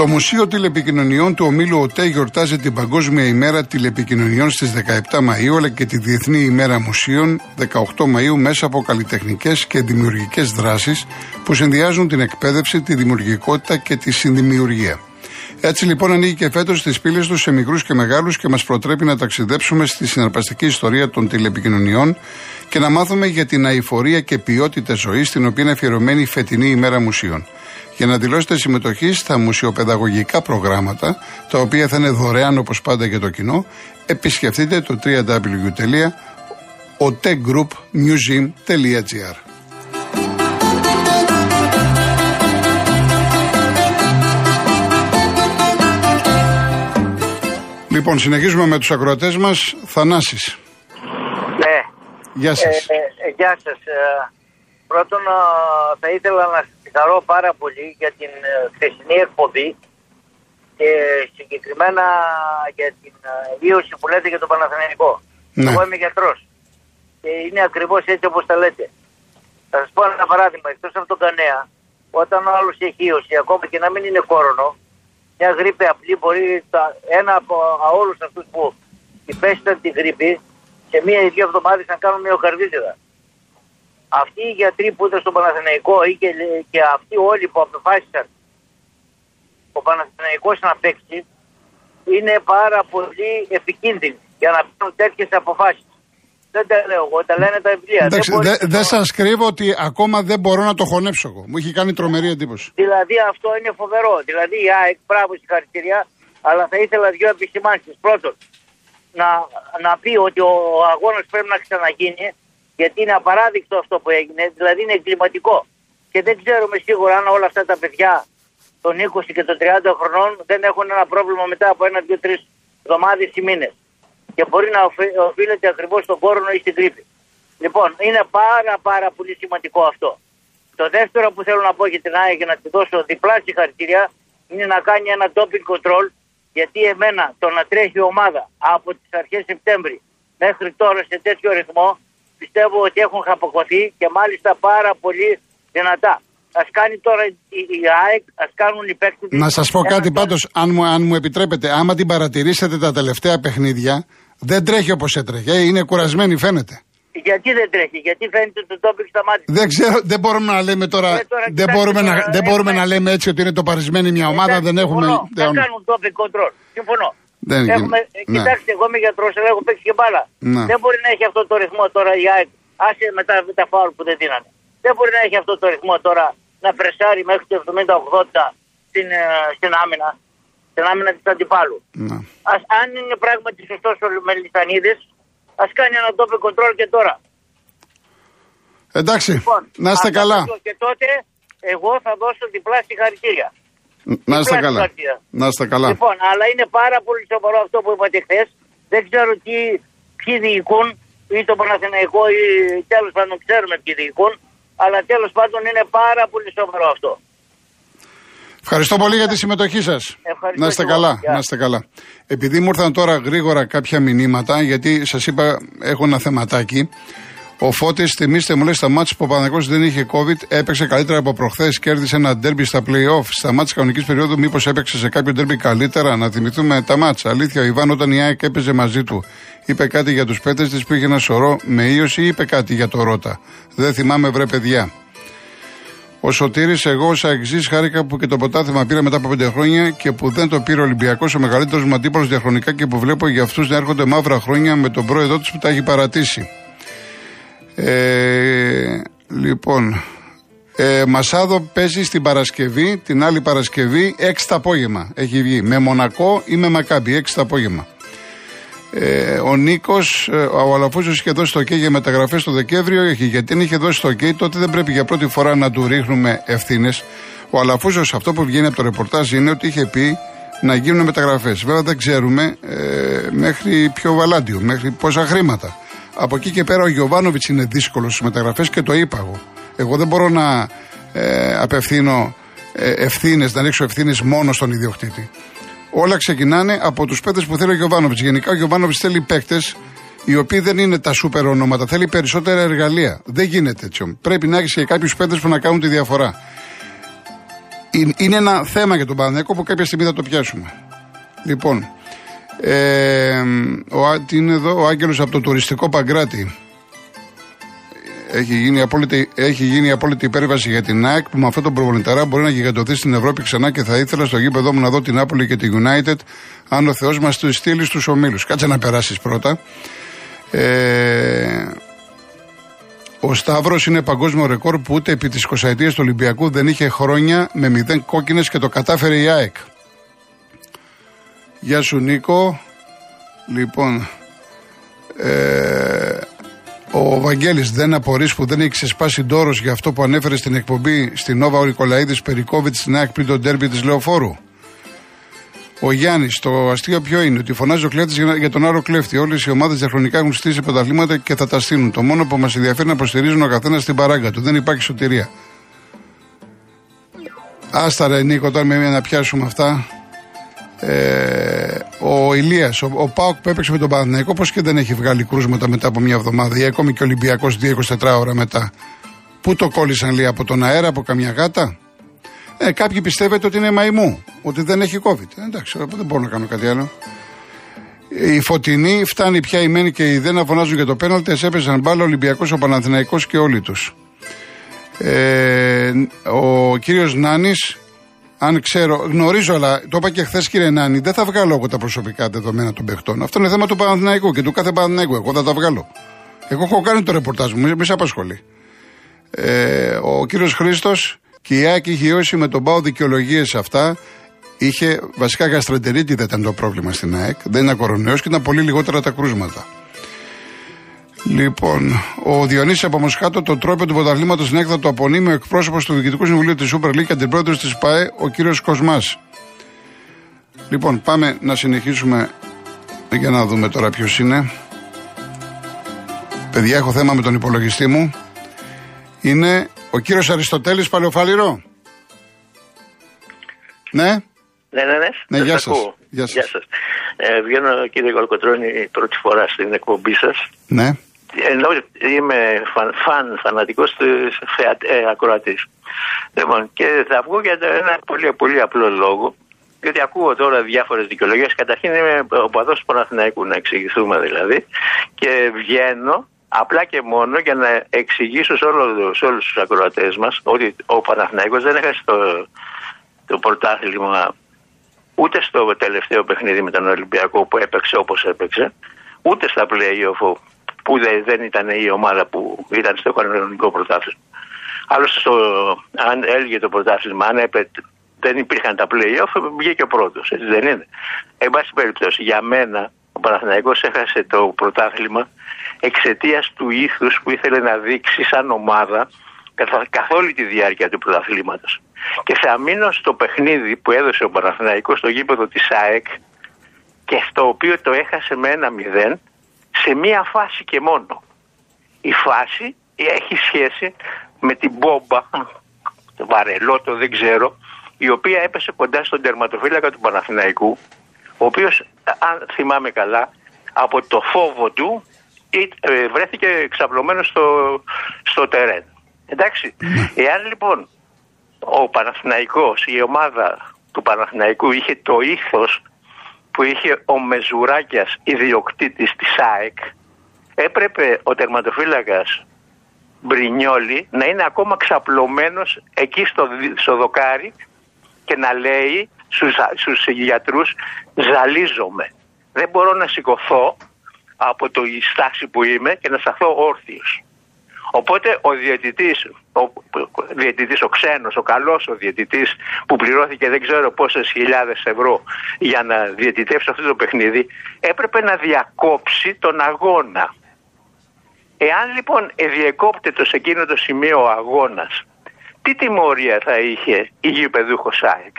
Το Μουσείο Τηλεπικοινωνιών του Ομίλου ΟΤΕ γιορτάζει την Παγκόσμια ημέρα τηλεπικοινωνιών στις 17 Μαΐου αλλά και τη Διεθνή ημέρα μουσείων 18 Μαΐου μέσα από καλλιτεχνικές και δημιουργικές δράσεις που συνδυάζουν την εκπαίδευση, τη δημιουργικότητα και τη συνδημιουργία. Έτσι λοιπόν ανοίγει και φέτος τις πύλες τους σε μικρούς και μεγάλους και μας προτρέπει να ταξιδέψουμε στη συναρπαστική ιστορία των τηλεπικοινωνιών και να μάθουμε για την αηφορία και ποιότητα ζωής στην οποία είναι αφιερωμένη η φετινή ημέρα μουσείων. Για να δηλώσετε συμμετοχή στα μουσιοπαιδαγωγικά προγράμματα, τα οποία θα είναι δωρεάν όπως πάντα για το κοινό, επισκεφτείτε το www.otegroupmuseum.gr Λοιπόν, συνεχίζουμε με τους ακροατές μας. Θανάσης. Ναι. Γεια σας. Ε, ε, γεια σας. Ε, πρώτον, θα ήθελα να συγχαρώ πάρα πολύ για την ε, χθεσινή εκπομπή και συγκεκριμένα για την ίωση ε, που λέτε για τον Παναθηναϊκό. Ναι. Εγώ είμαι γιατρός. Και είναι ακριβώς έτσι όπως τα λέτε. Θα σας πω ένα παράδειγμα. Εκτός από τον Κανέα, όταν ο άλλος έχει ίωση, ακόμα και να μην είναι κόρονο, μια γρήπη απλή μπορεί τα, ένα από όλους αυτούς που υπέστησαν τη γρήπη σε μία ή δύο εβδομάδες να κάνουν μυοκαρδίτιδα αυτοί οι γιατροί που ήταν στο Παναθηναϊκό ή και, και αυτοί όλοι που αποφάσισαν ο Παναθηναϊκός να παίξει είναι πάρα πολύ επικίνδυνοι για να παίρνουν τέτοιες αποφάσεις. Δεν τα λέω εγώ, τα λένε τα βιβλία. δεν δεν δε σας κρύβω ότι ακόμα δεν μπορώ να το χωνέψω εγώ. Μου έχει κάνει τρομερή εντύπωση. Δηλαδή αυτό είναι φοβερό. Δηλαδή η ΑΕΚ, μπράβο συγχαρητήρια, αλλά θα ήθελα δύο επισημάνσεις. Πρώτον, να, να πει ότι ο αγώνας πρέπει να ξαναγίνει γιατί είναι απαράδεικτο αυτό που έγινε, δηλαδή είναι εγκληματικό. Και δεν ξέρουμε σίγουρα αν όλα αυτά τα παιδιά των 20 και των 30 χρονών δεν έχουν ένα πρόβλημα μετά από ένα, δύο, τρεις εβδομάδες ή μήνες. Και μπορεί να οφείλεται ακριβώς στον κόρονο ή στην κρύπη. Λοιπόν, είναι πάρα πάρα πολύ σημαντικό αυτό. Το δεύτερο που θέλω να πω για την ΑΕΚ και να τη δώσω διπλά συγχαρητήρια είναι να κάνει ένα doping control γιατί εμένα το να τρέχει η ομάδα από τις αρχές Σεπτέμβρη μέχρι τώρα σε τέτοιο ρυθμό πιστεύω ότι έχουν χαποκωθεί και μάλιστα πάρα πολύ δυνατά. Α κάνει τώρα η ΑΕΚ, ας κάνουν οι παίκτε. Να σας πω κάτι πάντως, αν μου, αν μου επιτρέπετε, άμα την παρατηρήσετε τα τελευταία παιχνίδια, δεν τρέχει όπως έτρεχε. Είναι κουρασμένη, φαίνεται. Γιατί δεν τρέχει, γιατί φαίνεται το τόπικ σταμάτησε. Δεν ξέρω, δεν μπορούμε να λέμε τώρα. Ε, τώρα δεν μπορούμε, να, δεν μπορούμε να λέμε έτσι ότι είναι το παρισμένη μια ομάδα, δεν έχουμε. Δεν κάνουν topic control. Συμφωνώ. Δεν Έχουμε, ναι. Κοιτάξτε, εγώ είμαι γιατρός, αλλά έχω παίξει και μπάλα. Ναι. Δεν μπορεί να έχει αυτό το ρυθμό τώρα η ΑΕΚ. Άσε μετά τα φάουλ που δεν δίνανε. Δεν μπορεί να έχει αυτό το ρυθμό τώρα να πρεσάρει μέχρι το 70-80 στην, ε, στην άμυνα. Στην άμυνα της αντιπάλου. Ναι. Ας, αν είναι πράγματι σωστός ο Μελισανίδης, ας κάνει ένα τόπο κοντρόλ και τώρα. Εντάξει, λοιπόν, να είστε καλά. Και τότε εγώ θα δώσω διπλά συγχαρητήρια. Να είστε καλά. Να είστε καλά. Λοιπόν, αλλά είναι πάρα πολύ σοβαρό αυτό που είπατε χθες. Δεν ξέρω τι, ποιοι διοικούν, ή το Παναθηναϊκό, ή τέλος πάντων ξέρουμε ποιοι διοικούν. Αλλά τέλος πάντων είναι πάρα πολύ σοβαρό αυτό. Ευχαριστώ πολύ για τη συμμετοχή σας. Να είστε καλά. Να είστε καλά. Επειδή μου ήρθαν τώρα γρήγορα κάποια μηνύματα, γιατί σας είπα έχω ένα θεματάκι. Ο Φώτης, θυμίστε μου, λέει στα μάτια που ο Παναγιώ δεν είχε COVID, έπαιξε καλύτερα από προχθές, κέρδισε ένα ντέρμπι στα playoff. Στα μάτια κανονικής περίοδου, μήπως έπαιξε σε κάποιο ντέρμπι καλύτερα; Να θυμηθούμε τα μάτια. Αλήθεια, ο Ιβάν όταν η ΑΕΚ έπαιζε μαζί του, είπε κάτι για τους πέτε της που είχε ένα σωρό με ίωση ή είπε κάτι για το Ρότα; Δεν θυμάμαι, βρε παιδιά. Ο Σωτήρης, εγώ ω αεξή χάρηκα που και το ποτάθεμα πήρα μετά από πέντε χρόνια και που δεν το πήρε ο Ολυμπιακός ο μεγαλύτερος μου αντίπαλος διαχρονικά και που βλέπω για αυτούς να έρχονται μαύρα χρόνια με τον πρόεδρό τους που τα έχει παρατήσει. Ε, λοιπόν, ε, Μασάδο παίζει στην Παρασκευή, την άλλη Παρασκευή, 6 το απόγευμα. Έχει βγει. Με Μονακό ή με Μακάμπι, 6 το απόγευμα. Ε, ο Νίκος, ε, ο Αλαφούζος είχε δώσει το OK για μεταγραφές το Δεκέμβριο. Έχει, γιατί αν είχε δώσει το OK, τότε δεν πρέπει για πρώτη φορά να του ρίχνουμε ευθύνες. Ο Αλαφούζος, αυτό που βγαίνει από το ρεπορτάζ είναι ότι είχε πει να γίνουν μεταγραφές. Βέβαια δεν ξέρουμε ε, μέχρι ποιο βαλάντιο, μέχρι πόσα χρήματα. Από εκεί και πέρα ο Γιωβάνοβιτς είναι δύσκολος στις μεταγραφές και το είπα εγώ. Εγώ δεν μπορώ να ε, απευθύνω ε, ευθύνες, να ρίξω ευθύνες μόνο στον ιδιοκτήτη. Όλα ξεκινάνε από τους παίκτες που θέλει ο Γιωβάνοβιτς. Γενικά ο Γιωβάνοβιτς θέλει παίκτες οι οποίοι δεν είναι τα σούπερ ονόματα. Θέλει περισσότερα εργαλεία. Δεν γίνεται έτσι. Πρέπει να έχεις και κάποιους παίκτες που να κάνουν τη διαφορά. Είναι ένα θέμα για τον Παναδέκο που κάποια στιγμή θα το πιάσουμε. Λοιπόν, ε, ο, είναι εδώ ο Άγγελος από το τουριστικό Παγκράτη. Έχει γίνει, απόλυτη, έχει γίνει απόλυτη υπέρβαση για την ΑΕΚ που με αυτόν τον προβοληταρά μπορεί να γιγαντωθεί στην Ευρώπη ξανά και θα ήθελα στο γήπεδο μου να δω την Άπολη και τη United αν ο Θεός μας τους στείλει στους ομίλους. Κάτσε να περάσεις πρώτα. Ε, ο Σταύρος είναι παγκόσμιο ρεκόρ που ούτε επί της 20 του Ολυμπιακού δεν είχε χρόνια με μηδέν κόκκινες και το κατάφερε η ΑΕΚ. Γεια σου Νίκο. Λοιπόν, ε, ο Βαγγέλης δεν απορρεί που δεν έχει ξεσπάσει ντόρος για αυτό που ανέφερε στην εκπομπή στην Νόβα ο Νικολαίδης περί COVID στην ΑΕΚ πριν τον τέρμπι της Λεωφόρου. Ο Γιάννης, το αστείο ποιο είναι, ότι φωνάζει ο κλέφτης για τον άλλο κλέφτη. Όλες οι ομάδες διαχρονικά έχουν στήσει πρωταθλήματα και θα τα στείλουν. Το μόνο που μας ενδιαφέρει να προστηρίζουν ο καθένας στην παράγκα του. Δεν υπάρχει σωτηρία. Άστα ρε Νίκο, τώρα με να πιάσουμε αυτά. Ε, ο Ηλίας, ο, ο Πάοκ που έπαιξε με τον Παναθηναϊκό, πώς και δεν έχει βγάλει κρούσματα μετά από μια εβδομάδα ή ακόμη και ο Ολυμπιακός 24 ώρα μετά. Πού το κόλλησαν λέει από τον αέρα, από καμιά γάτα; Ε, κάποιοι πιστεύετε ότι είναι μαϊμού, ότι δεν έχει COVID. Ε, εντάξει, δεν μπορώ να κάνω κάτι άλλο. Η φωτεινή φτάνει πια η Μένη και οι δεν να φωνάζουν για το πέναλτι. Έπαιζαν μπάλα ο Ολυμπιακός, ο Παναθηναϊκός και όλοι τους. Ε, ο κύριος Νάνης, αν ξέρω, γνωρίζω, αλλά το είπα και χθες κύριε Νάνη, δεν θα βγάλω εγώ τα προσωπικά δεδομένα των παιχτών. Αυτό είναι θέμα του Παναθηναϊκού και του κάθε Παναθηναϊκού. Εγώ θα τα βγάλω. Εγώ έχω κάνει το ρεπορτάζ μου, μη σε απασχολεί. Ε, ο κύριος Χρήστος, και η ΑΕΚ είχε ιώσει με τον Πάο δικαιολογίες σε αυτά. Είχε βασικά γαστρεντερίτη δεν ήταν το πρόβλημα στην ΑΕΚ. Δεν είναι κορονοϊός και ήταν πολύ λιγότερα τα κρούσματα. Λοιπόν, ο Διονύσης από Μοσχάτο, το τρόπο του πρωταθλήματος στην έκθα του απονείμει ο εκπρόσωπος του Διοικητικού Συμβουλίου της Super League και αντιπρόεδρο της ΠΑΕ, ο κύριος Κοσμάς. Λοιπόν, πάμε να συνεχίσουμε για να δούμε τώρα ποιος είναι. Παιδιά, έχω θέμα με τον υπολογιστή μου. Είναι ο κύριος Αριστοτέλης Παλαιοφαλιρό. Ναι; Ναι, ναι, ναι. ναι γεια, σας. γεια σας. Γεια σας. Ε, βγαίνω κύριε Γολκοτρώνη πρώτη φορά στην εκπομπή σας. Ναι. Ενώ είμαι φαν, φαν φανατικός της ε, ακροατής. Λοιπόν, και θα βγω για ένα πολύ, πολύ απλό λόγο. Γιατί ακούω τώρα διάφορες δικαιολογίες. Καταρχήν είμαι ο παδός του Παναθηναϊκού, να εξηγηθούμε δηλαδή. Και βγαίνω Απλά και μόνο για να εξηγήσω σε, όλο, σε όλους τους ακροατές μας ότι ο Παναθηναϊκός δεν έχασε το, το πρωτάθλημα ούτε στο τελευταίο παιχνίδι με τον Ολυμπιακό που έπαιξε όπως έπαιξε, ούτε στα play-off που δεν ήταν η ομάδα που ήταν στο κανονικό πρωτάθλημα. Άλλωστε, στο, αν έλεγε το πρωτάθλημα, αν έπαι, δεν υπήρχαν τα play-off, βγήκε ο πρώτος, έτσι δεν είναι. Εν πάση περιπτώσει, για μένα, ο Παναθηναϊκός έχασε το πρωτάθλημα εξαιτίας του ήθους που ήθελε να δείξει σαν ομάδα καθ' όλη τη διάρκεια του πρωταθλήματος. Και θα μείνω στο παιχνίδι που έδωσε ο Παναθηναϊκός στο γήπεδο της ΑΕΚ και στο οποίο το έχασε με ένα μηδέν σε μία φάση και μόνο. Η φάση έχει σχέση με την μπόμπα, το βαρελότο δεν ξέρω, η οποία έπεσε κοντά στον τερματοφύλακα του Παναθηναϊκού, ο οποίος, αν θυμάμαι καλά, από το φόβο του ε, βρέθηκε εξαπλωμένος στο, στο τερέν. Εντάξει. Ναι. Εάν λοιπόν ο Παναθηναϊκός, η ομάδα του Παναθηναϊκού είχε το ήθος που είχε ο Μεζουράκιας ιδιοκτήτης της ΑΕΚ, έπρεπε ο τερματοφύλακας Μπρινιόλη να είναι ακόμα ξαπλωμένος εκεί στο, στο δοκάρι και να λέει στους, στους γιατρούς ζαλίζομαι. Δεν μπορώ να σηκωθώ από το στάση που είμαι και να σταθώ όρθιος. Οπότε ο διαιτητής, ο, διαιτητής, ο ξένος, ο καλός ο διαιτητής που πληρώθηκε δεν ξέρω πόσες χιλιάδες ευρώ για να διαιτητεύσει αυτό το παιχνίδι έπρεπε να διακόψει τον αγώνα. Εάν λοιπόν διεκόπτεται σε εκείνο το σημείο ο αγώνας, τι τιμωρία θα είχε η γηπεδούχος ΑΕΚ;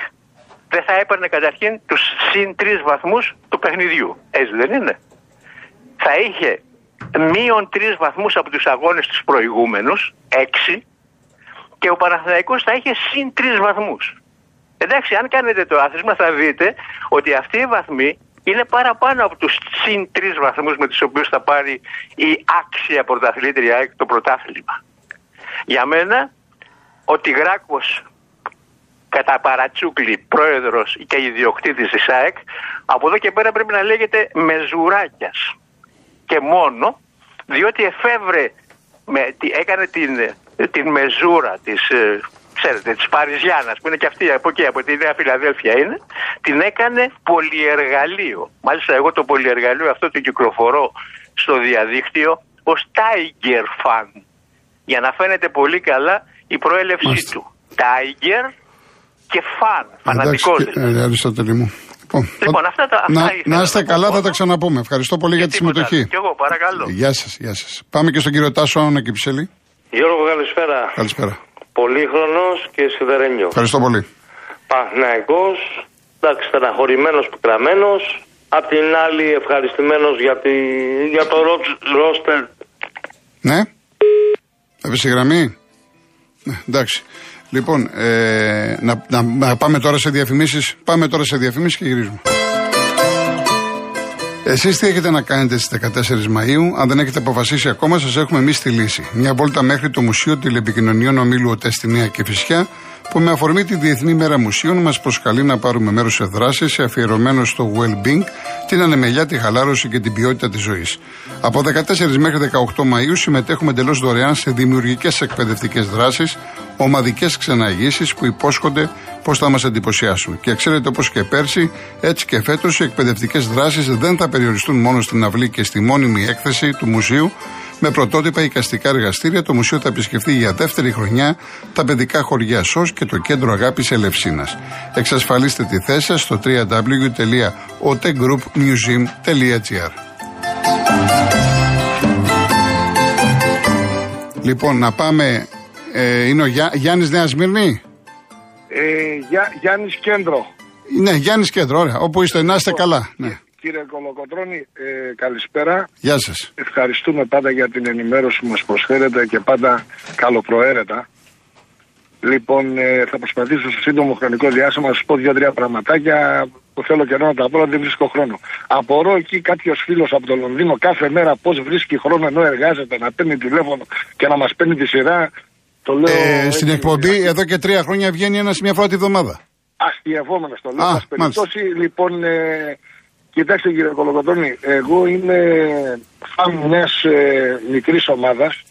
δεν θα έπαιρνε καταρχήν τους συν τρεις βαθμούς του παιχνιδιού. Έτσι δεν είναι. Θα είχε μείον τρεις βαθμούς από τους αγώνες τους προηγούμενους, έξι, και ο Παναθηναϊκός θα είχε συν τρεις βαθμούς. Εντάξει, αν κάνετε το άθροισμα θα δείτε ότι αυτοί οι βαθμοί είναι παραπάνω από τους συν τρεις βαθμούς με τους οποίους θα πάρει η άξια πρωταθλήτρια το πρωτάθλημα. Για μένα, ο Τιγράκος κατά παρατσούκλι πρόεδρος και ιδιοκτήτης της ΑΕΚ από εδώ και πέρα πρέπει να λέγεται Μεζουράκιας και μόνο διότι εφεύρε με, έκανε την, την μεζούρα της ε, ξέρετε, της Παριζιάνας που είναι και αυτή από εκεί, από τη Νέα Φιλαδέλφια είναι, την έκανε πολυεργαλείο. Μάλιστα εγώ το πολυεργαλείο αυτό το κυκλοφορώ στο διαδίκτυο ως Tiger Fan για να φαίνεται πολύ καλά η προέλευσή του. Tiger και φαν, φανατικός δηλαδή. Αριστοτέλη μου. Λοιπόν, λοιπόν αυτά τα, να, να είστε καλά, θα τα ξαναπούμε. Ευχαριστώ πολύ για τη συμμετοχή. Και εγώ, παρακαλώ. Γεια σας, γεια σας. Πάμε και στον κύριο Τάσο Ανακυψέλη. Γιώργο, καλησπέρα. Καλησπέρα. Πολύχρονος και σιδερένιο. Ευχαριστώ πολύ. Παναγικός, εντάξει, στεναχωρημένος, πικραμένος. Απ' την άλλη, ευχαριστημένος για, τη, για το ρόστερ. Ναι. Έπεσε η γραμμή. Ναι, εντάξει. Λοιπόν, ε, να, να, να, πάμε τώρα σε διαφημίσεις. Πάμε τώρα σε διαφημίσεις και γυρίζουμε. Εσείς τι έχετε να κάνετε στις 14 Μαΐου, αν δεν έχετε αποφασίσει ακόμα, σας έχουμε εμείς τη λύση. Μια βόλτα μέχρι το Μουσείο Τηλεπικοινωνιών Ομίλου ΟΤΕ στη Νέα Κεφισιά, που με αφορμή τη Διεθνή Μέρα Μουσείων μας προσκαλεί να πάρουμε μέρος σε δράσεις αφιερωμένο στο well-being, την ανεμελιά, τη χαλάρωση και την ποιότητα της ζωής. Από 14 μέχρι 18 Μαου συμμετέχουμε εντελώς δωρεάν σε δημιουργικές εκπαιδευτικές δράσεις, ομαδικές ξεναγήσεις που υπόσχονται πώ θα μας εντυπωσιάσουν. Και ξέρετε, όπως και πέρσι, έτσι και φέτος οι εκπαιδευτικές δράσεις δεν θα περιοριστούν μόνο στην αυλή και στη μόνιμη έκθεση του μουσείου, με πρωτότυπα οικαστικά εργαστήρια, το μουσείο θα επισκεφθεί για δεύτερη χρονιά τα παιδικά χωριά ΣΟΣ και το κέντρο αγάπης Ελευσίνας. Εξασφαλίστε τη θέση σας στο www.otegroupmuseum.gr. Λοιπόν, να πάμε. Ε, είναι ο Γιά, Γιάννης Νέας Σμύρνη. Ε, Γιά, Γιάννης Κέντρο. Ναι, Γιάννης Κέντρο, ωραία. Όπου είστε, να είστε καλά. Ναι. Κύριε Κολοκοτρώνη, ε, καλησπέρα. Γεια σας. Ευχαριστούμε πάντα για την ενημέρωση που μας προσφέρετε και πάντα καλοπροαίρετα. Λοιπόν, ε, θα προσπαθήσω σε σύντομο χρονικό διάστημα να σας πω δύο-τρία πραγματάκια που θέλω καιρό να τα πω, δεν βρίσκω χρόνο. Απορώ εκεί κάποιος φίλος από το Λονδίνο κάθε μέρα πώς βρίσκει χρόνο ενώ εργάζεται να παίρνει τηλέφωνο και να μας παίρνει τη σειρά. Το λέω ε, στην εκπομπή εδώ και τρία χρόνια βγαίνει ένας μια φορά τη βδομάδα. Αστειευόμενο το λέω. Α, περιπτώσει, λοιπόν, ε, Κοιτάξτε κύριε Κολοκοτώνη, εγώ είμαι φαν μιας ε, μικρής ομάδας.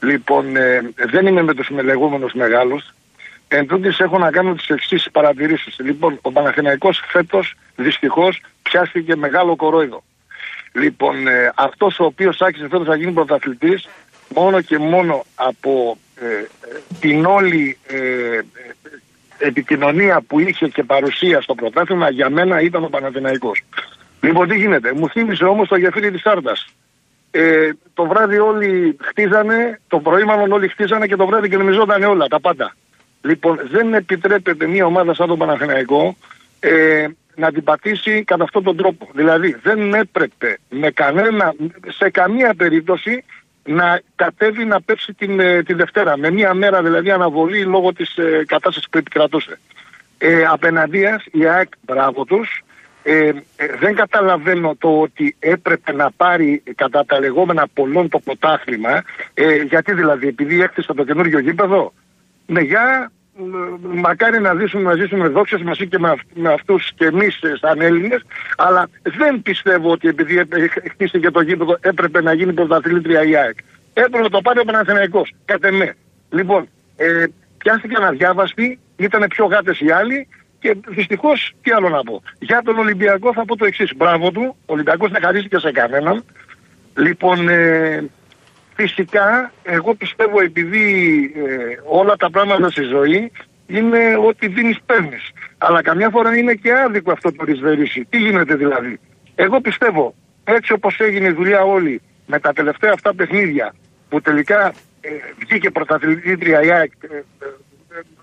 Λοιπόν, ε, δεν είμαι με τους μελεγούμενου μεγάλους. Εν τούτης έχω να κάνω τις εξής παρατηρήσεις. Λοιπόν, ο Παναθηναϊκός φέτος δυστυχώς πιάστηκε μεγάλο κορόιδο. Λοιπόν, ε, αυτός ο οποίος άρχισε φέτος να γίνει πρωταθλητής, μόνο και μόνο από ε, την όλη ε, επικοινωνία που είχε και παρουσία στο πρωτάθλημα για μένα ήταν ο Παναθηναϊκός. Λοιπόν, τι γίνεται; Μου θύμισε όμως το γεφύρι της Άρτα. Ε, το βράδυ όλοι χτίζανε, το πρωί μάλλον όλοι χτίζανε και το βράδυ γκρεμιζόταν όλα, τα πάντα. Λοιπόν, δεν επιτρέπεται μια ομάδα σαν τον Παναθηναϊκό ε, να την πατήσει κατά αυτόν τον τρόπο. Δηλαδή, δεν έπρεπε με κανένα, σε καμία περίπτωση να κατέβει να πέψει την, ε, τη Δευτέρα. Με μία μέρα δηλαδή αναβολή λόγω της ε, κατάστασης που επικρατούσε. Ε, απέναντίας η ΑΕΚ, μπράβο τους, ε, ε, δεν καταλαβαίνω το ότι έπρεπε να πάρει κατά τα λεγόμενα πολλών το ποτάθλημα. Ε, γιατί δηλαδή, επειδή έκτισα το καινούργιο γήπεδο. Ναι, για μακάρι να ζήσουμε, να ζήσουμε δόξες μαζί και με, με αυτούς και εμείς σαν Έλληνες αλλά δεν πιστεύω ότι επειδή χτίστηκε το γήπεδο έπρεπε να γίνει πρωταθλήτρια η ΑΕΚ. Έπρεπε να το πάρει ο Παναθηναϊκός, κατά με. Λοιπόν, ε, πιάστηκαν αδιάβαστοι, ήταν πιο γάτες οι άλλοι και δυστυχώς, τι άλλο να πω. Για τον Ολυμπιακό θα πω το εξής. Μπράβο του. Ο Ολυμπιακός δεν χαρίστηκε σε κανέναν. Λοιπόν, ε, φυσικά, εγώ πιστεύω επειδή ε, όλα τα πράγματα στη ζωή είναι ότι δίνεις παίρνεις. Αλλά καμιά φορά είναι και άδικο αυτό το ρισβερίσι. Τι γίνεται δηλαδή; Εγώ πιστεύω, έτσι όπως έγινε η δουλειά όλη με τα τελευταία αυτά παιχνίδια που τελικά ε, βγήκε πρωταθλητήτρια η ΑΕΚ, ε,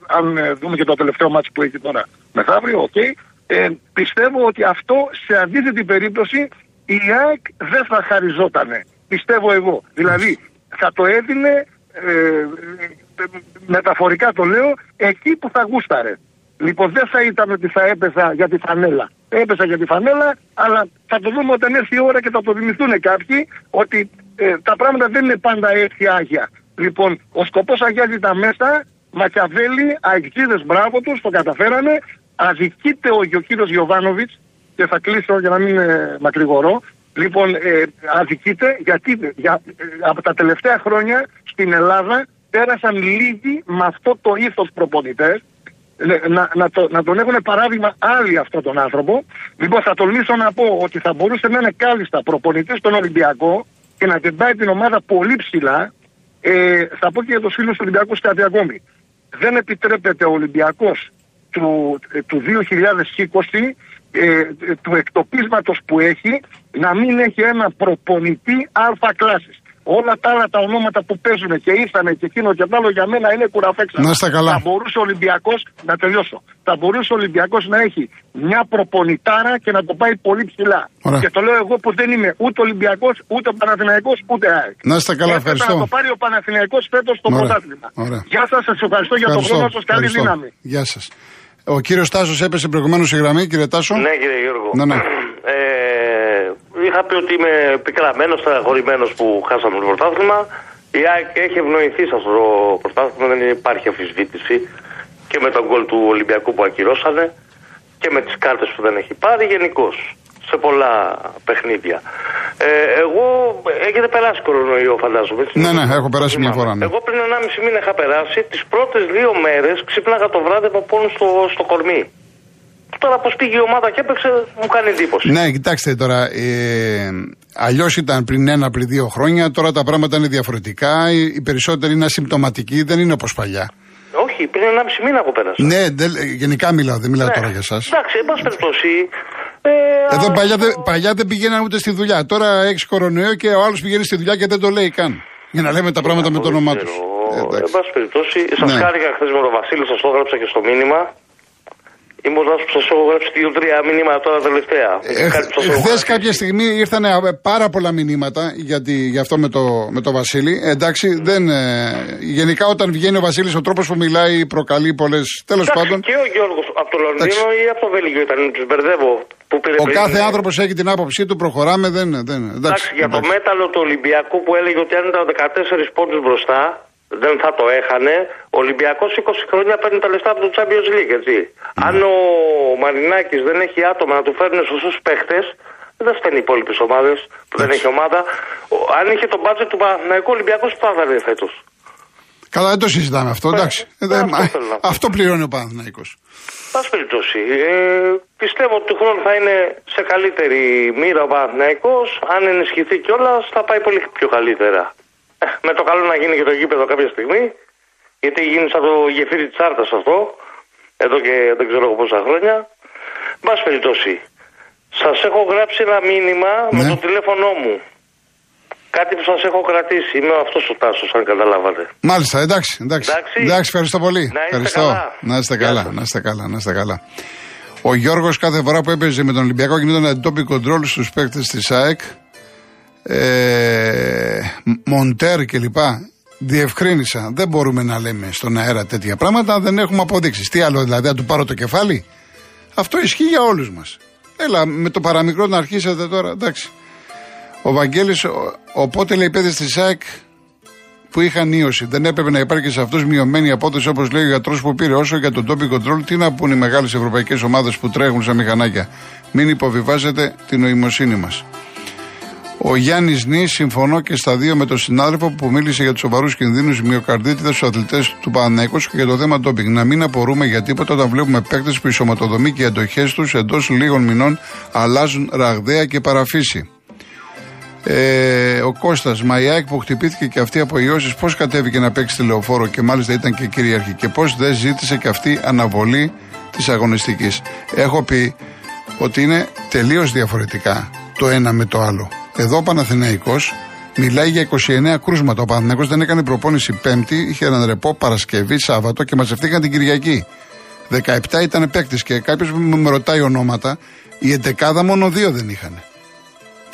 αν ε, δούμε και το τελευταίο ματς που έχει τώρα μεθαύριο, ok. Okay, ε, πιστεύω ότι αυτό σε αντίθετη περίπτωση η ΑΕΚ δεν θα χαριζότανε. Πιστεύω εγώ. Δηλαδή θα το έδινε, ε, μεταφορικά το λέω, εκεί που θα γούσταρε. Λοιπόν δεν θα ήταν ότι θα έπαιζα για τη φανέλα. Έπαιζα για τη φανέλα, αλλά θα το δούμε όταν έρθει η ώρα και θα το θυμηθούν κάποιοι ότι ε, τα πράγματα δεν είναι πάντα έτσι άγια. Λοιπόν, ο σκοπός αγιάζει τα μέσα, Μακιαβέλη, αεξίδες μπράβο τους, το καταφέρανε, αδικείται ο, ο κύριος Γιωβάνοβιτς και θα κλείσω για να μην ε, μακρηγορώ. Λοιπόν, ε, αδικείται γιατί για, ε, από τα τελευταία χρόνια στην Ελλάδα πέρασαν λίγοι με αυτό το ήθος προπονητές ε, να, να, το, να τον έχουν παράδειγμα άλλοι αυτόν τον άνθρωπο. Λοιπόν, θα τολμήσω να πω ότι θα μπορούσε να είναι κάλλιστα προπονητής στον Ολυμπιακό και να την την ομάδα πολύ ψηλά. Ε, θα πω και για τους φίλους του Ολυμπιακού κάτι ακόμη. Δεν επιτρέπεται ο Ολυμπιακός του, ε, του 2020 ε, του εκτοπίσματος που έχει να μην έχει ένα προπονητή αλφα κλάσης. Όλα τα άλλα τα ονόματα που παίζουν και ήρθανε και εκείνο και άλλο για μένα είναι κουραφέξα. Να στα καλά. Θα μπορούσε ο Ολυμπιακός, να τελειώσω. Θα μπορούσε ο Ολυμπιακός να έχει μια προπονητάρα και να το πάει πολύ ψηλά. Ωραία. Και το λέω εγώ που δεν είμαι ούτε Ολυμπιακός, ούτε Παναθηναϊκός, ούτε ΑΕΚ. Να στα καλά, ευχαριστώ. Να το πάρει ο Παναθηναϊκός φέτος στο πρωτάθλημα. Γεια σας, σας ευχαριστώ για τον χρόνο σας. Καλή δύναμη. Γεια σας. Ο κύριος Τάσος έπεσε προηγουμένως η γραμμή, κύριε Τάσο. Ναι, κύριε Γιώργο. Ναι, ναι. Ε, είχα πει ότι είμαι πικραμένο, στεναχωρημένος που χάσαμε το πρωτάθλημα. Η ΑΕΚ έχει ευνοηθεί σε αυτό το πρωτάθλημα, δεν υπάρχει αμφισβήτηση. Και με τον γκολ του Ολυμπιακού που ακυρώσανε και με τις κάρτες που δεν έχει πάρει γενικώς σε πολλά παιχνίδια. Ε, εγώ έχετε περάσει κορονοϊό, φαντάζομαι. Ναι, ναι, έχω περάσει μια φορά. Ναι. Εγώ πριν 1,5 μήνα είχα περάσει. Τις πρώτες δύο μέρες ξύπναγα το βράδυ από πόνος στο, στο κορμί. Τώρα πώ πήγε η ομάδα και έπαιξε, μου κάνει εντύπωση. Ναι, κοιτάξτε τώρα. Ε, Αλλιώς ήταν πριν ένα, πριν δύο χρόνια. Τώρα τα πράγματα είναι διαφορετικά. Οι, οι περισσότεροι είναι ασυμπτωματικοί, δεν είναι όπως παλιά. Όχι, πριν ένα μισή μήνα που πέρασα. Ναι, δε, γενικά μιλάω, δεν μιλάω ναι. τώρα για εσά. Εντάξει, εν πάση περιπτώσει. Ε, Εδώ παλιά, δε, παλιά δεν πηγαίναν ούτε στη δουλειά. Τώρα έχεις κορονοϊό και ο άλλος πηγαίνει στη δουλειά και δεν το λέει καν. Για να λέμε τα πράγματα με το όνομά τους. Ε, εν πάση περιπτώσει, σας ναι. χάρηκα χθες με τον Βασίλη, σας το έγραψα και στο μήνυμα. Είμαι ο που σας έχω γράψει δύο-τρία μηνύματα τώρα τελευταία. Ε, Χθε κάποια στιγμή ήρθαν ε, πάρα πολλά μηνύματα για, τη, για αυτό με το, με το Βασίλη. Ε, εντάξει, δεν, ε, γενικά όταν βγαίνει ο Βασίλης, ο τρόπος που μιλάει προκαλεί πολλέ. Τέλος πάντων. Και ο Γιώργος από το Λονδίνο ή από το Βέλγιο ήταν, τους μπερδεύω. Που πήρε ο κάθε άνθρωπος έχει την άποψή του, προχωράμε. Δεν, δεν, εντάξει, εντάξει, για το μέταλλο του Ολυμπιακού που έλεγε ότι αν ήταν 14 πόντους μπροστά, δεν θα το έχανε. Ο Ολυμπιακός 20 χρόνια παίρνει τα λεφτά από το Champions League, έτσι. Mm. Αν ο Μαρινάκης δεν έχει άτομα να του φέρνει σωστούς παίχτες, δεν φταίνει οι υπόλοιπες ομάδες που δεν έχει ομάδα. Αν είχε το μπάτζετ του Παναθηναϊκού Ολυμπιακός, που θα ήταν φέτος. Καλά, δεν το συζητάμε αυτό, ε, εντάξει. Ε, αυτό, αυτό πληρώνει ο Παναθηναϊκός. Πάση περιπτώσει. Ε, πιστεύω ότι του χρόνου θα είναι σε καλύτερη μοίρα ο Παναθηναϊκός. Αν ενισχυθεί κιόλας, θα πάει πολύ πιο καλύτερα με το καλό να γίνει και το γήπεδο κάποια στιγμή, γιατί γίνει σαν το γεφύρι της Άρτας αυτό, εδώ και δεν ξέρω πόσα χρόνια. Μπα περιπτώσει, σας έχω γράψει ένα μήνυμα με ναι. το τηλέφωνό μου. Κάτι που σας έχω κρατήσει. Είμαι αυτός ο Τάσος, αν καταλάβατε. Μάλιστα, εντάξει. Εντάξει, εντάξει. εντάξει ευχαριστώ πολύ. Να είστε ευχαριστώ. καλά. Να είστε καλά, να είστε καλά, να είστε καλά. Ο Γιώργος κάθε φορά που έπαιζε με τον Ολυμπιακό γινόταν αντιτόπι κοντρόλ στους παίκτες της ΑΕΚ ε, Μοντέρ κλπ. Διευκρίνησα. Δεν μπορούμε να λέμε στον αέρα τέτοια πράγματα. Δεν έχουμε αποδείξεις. Τι άλλο, δηλαδή, να του πάρω το κεφάλι. Αυτό ισχύει για όλους μας. Έλα, με το παραμικρό να αρχίσετε τώρα. Εντάξει. Ο Βαγγέλης, οπότε λέει παιδε τη ΣΑΕΚ που είχαν ίωση. Δεν έπρεπε να υπάρχει σε αυτούς μειωμένη απόδοση όπως λέει ο γιατρός που πήρε. Όσο για τον topic control, τι να πούν οι μεγάλες ευρωπαϊκές ομάδες που τρέχουν σαν μηχανάκια. Μην υποβιβάζετε την νοημοσύνη μας. Ο Γιάννης Νή, συμφωνώ και στα δύο με τον συνάδελφο που μίλησε για τους σοβαρούς κινδύνους μυοκαρδίτιδας στους αθλητές του Παναναϊκούς και για το θέμα ντόπινγκ. Να μην απορούμε για τίποτα όταν βλέπουμε παίκτες που η σωματοδομή και οι αντοχές τους εντός λίγων μηνών αλλάζουν ραγδαία και παραφύση. Ε, ο Κώστας Μαϊάκ που χτυπήθηκε και αυτή από ιώσεις, πώς κατέβηκε να παίξει τηλεοφόρο και μάλιστα ήταν και κυρίαρχη και πώς δεν ζήτησε και αυτή αναβολή της αγωνιστικής. Έχω πει ότι είναι τελείως διαφορετικά το ένα με το άλλο. Εδώ ο Παναθηναϊκός Μιλάει για 29 κρούσματα. Ο Παναθηναϊκός δεν έκανε προπόνηση Πέμπτη, είχε έναν ρεπό Παρασκευή, Σάββατο και μαζευτήκαν την Κυριακή. 17 ήταν παίκτη και κάποιος που με ρωτάει ονόματα, η 11 μόνο δύο δεν είχαν.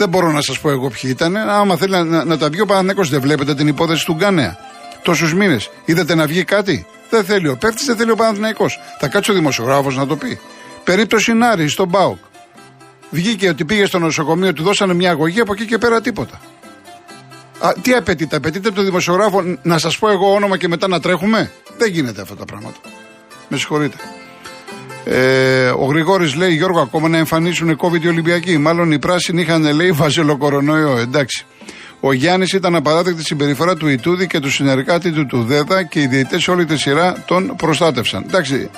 Δεν μπορώ να σας πω εγώ ποιοι ήταν. Άμα θέλει να, να, να τα βγει ο Παναθηναϊκός, δεν βλέπετε την υπόθεση του Γκάνεα. Τόσους μήνες. Είδατε να βγει κάτι. Δεν θέλει ο παίκτης, δεν θέλει ο Παναθηναϊκός. Θα κάτσει ο δημοσιογράφος να το πει. Περίπτωση Νάρη στον Μπάουκ. Βγήκε ότι πήγε στο νοσοκομείο, του δώσανε μια αγωγή, από εκεί και πέρα τίποτα. Α, τι απαιτείται, απαιτείται από τον δημοσιογράφο να σας πω εγώ όνομα και μετά να τρέχουμε; Δεν γίνεται αυτά τα πράγματα. Με συγχωρείτε. Ε, ο Γρηγόρης λέει: Γιώργο, ακόμα να εμφανίσουν COVID οι Ολυμπιακοί. Μάλλον οι πράσινοι είχαν λέει βαζελοκορονοϊό. Εντάξει. Ο Γιάννης ήταν απαράδεκτη συμπεριφορά του Ιτούδη και του συνεργάτη του του ΔΕΔΑ και οι διαιτητές όλη τη σειρά τον προστάτευσαν. Εντάξει,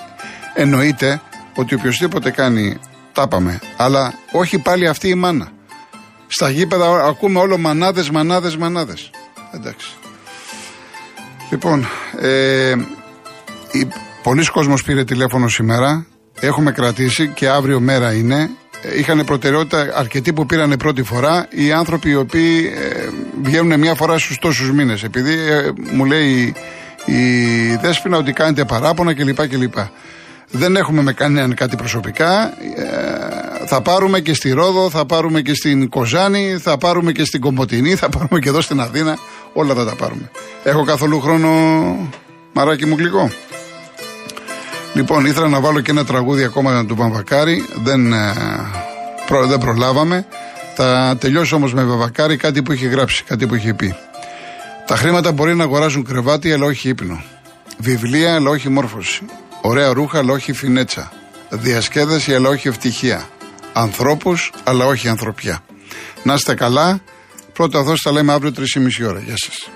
εννοείται ότι οποιοδήποτε κάνει, τα πάμε. Αλλά όχι πάλι αυτή η μάνα. Στα γήπεδα ακούμε όλο μανάδες, μανάδες, μανάδες. Εντάξει. Λοιπόν, ε, πολλοί κόσμος πήρε τηλέφωνο σήμερα. Έχουμε κρατήσει και αύριο μέρα είναι. Είχαν προτεραιότητα αρκετοί που πήραν πρώτη φορά. Οι άνθρωποι οι οποίοι ε, βγαίνουν μια φορά στους τόσους μήνες. Επειδή ε, μου λέει η Δέσποινα ότι κάνετε παράπονα κλπ. κλπ. Δεν έχουμε με κανέναν κάτι προσωπικά. Ε, θα πάρουμε και στη Ρόδο, θα πάρουμε και στην Κοζάνη, θα πάρουμε και στην Κομποτινή, θα πάρουμε και εδώ στην Αθήνα. Όλα θα τα πάρουμε. Έχω καθόλου χρόνο, μαράκι μου γλυκό. Λοιπόν, ήθελα να βάλω και ένα τραγούδι ακόμα του Παμβακάρη. Δεν, ε, δεν προλάβαμε. Θα τελειώσω όμως με Βαβακάρη κάτι που είχε γράψει, κάτι που είχε πει. Τα χρήματα μπορεί να αγοράζουν κρεβάτι, αλλά όχι ύπνο. Βιβλία, αλλά όχι μόρφωση. Ωραία ρούχα, αλλά όχι φινέτσα. Διασκέδαση, αλλά όχι ευτυχία. Ανθρώπους, αλλά όχι ανθρωπιά. Να είστε καλά. Πρώτα δώστε τα λέμε αύριο 3,5 ώρα. Γεια σας.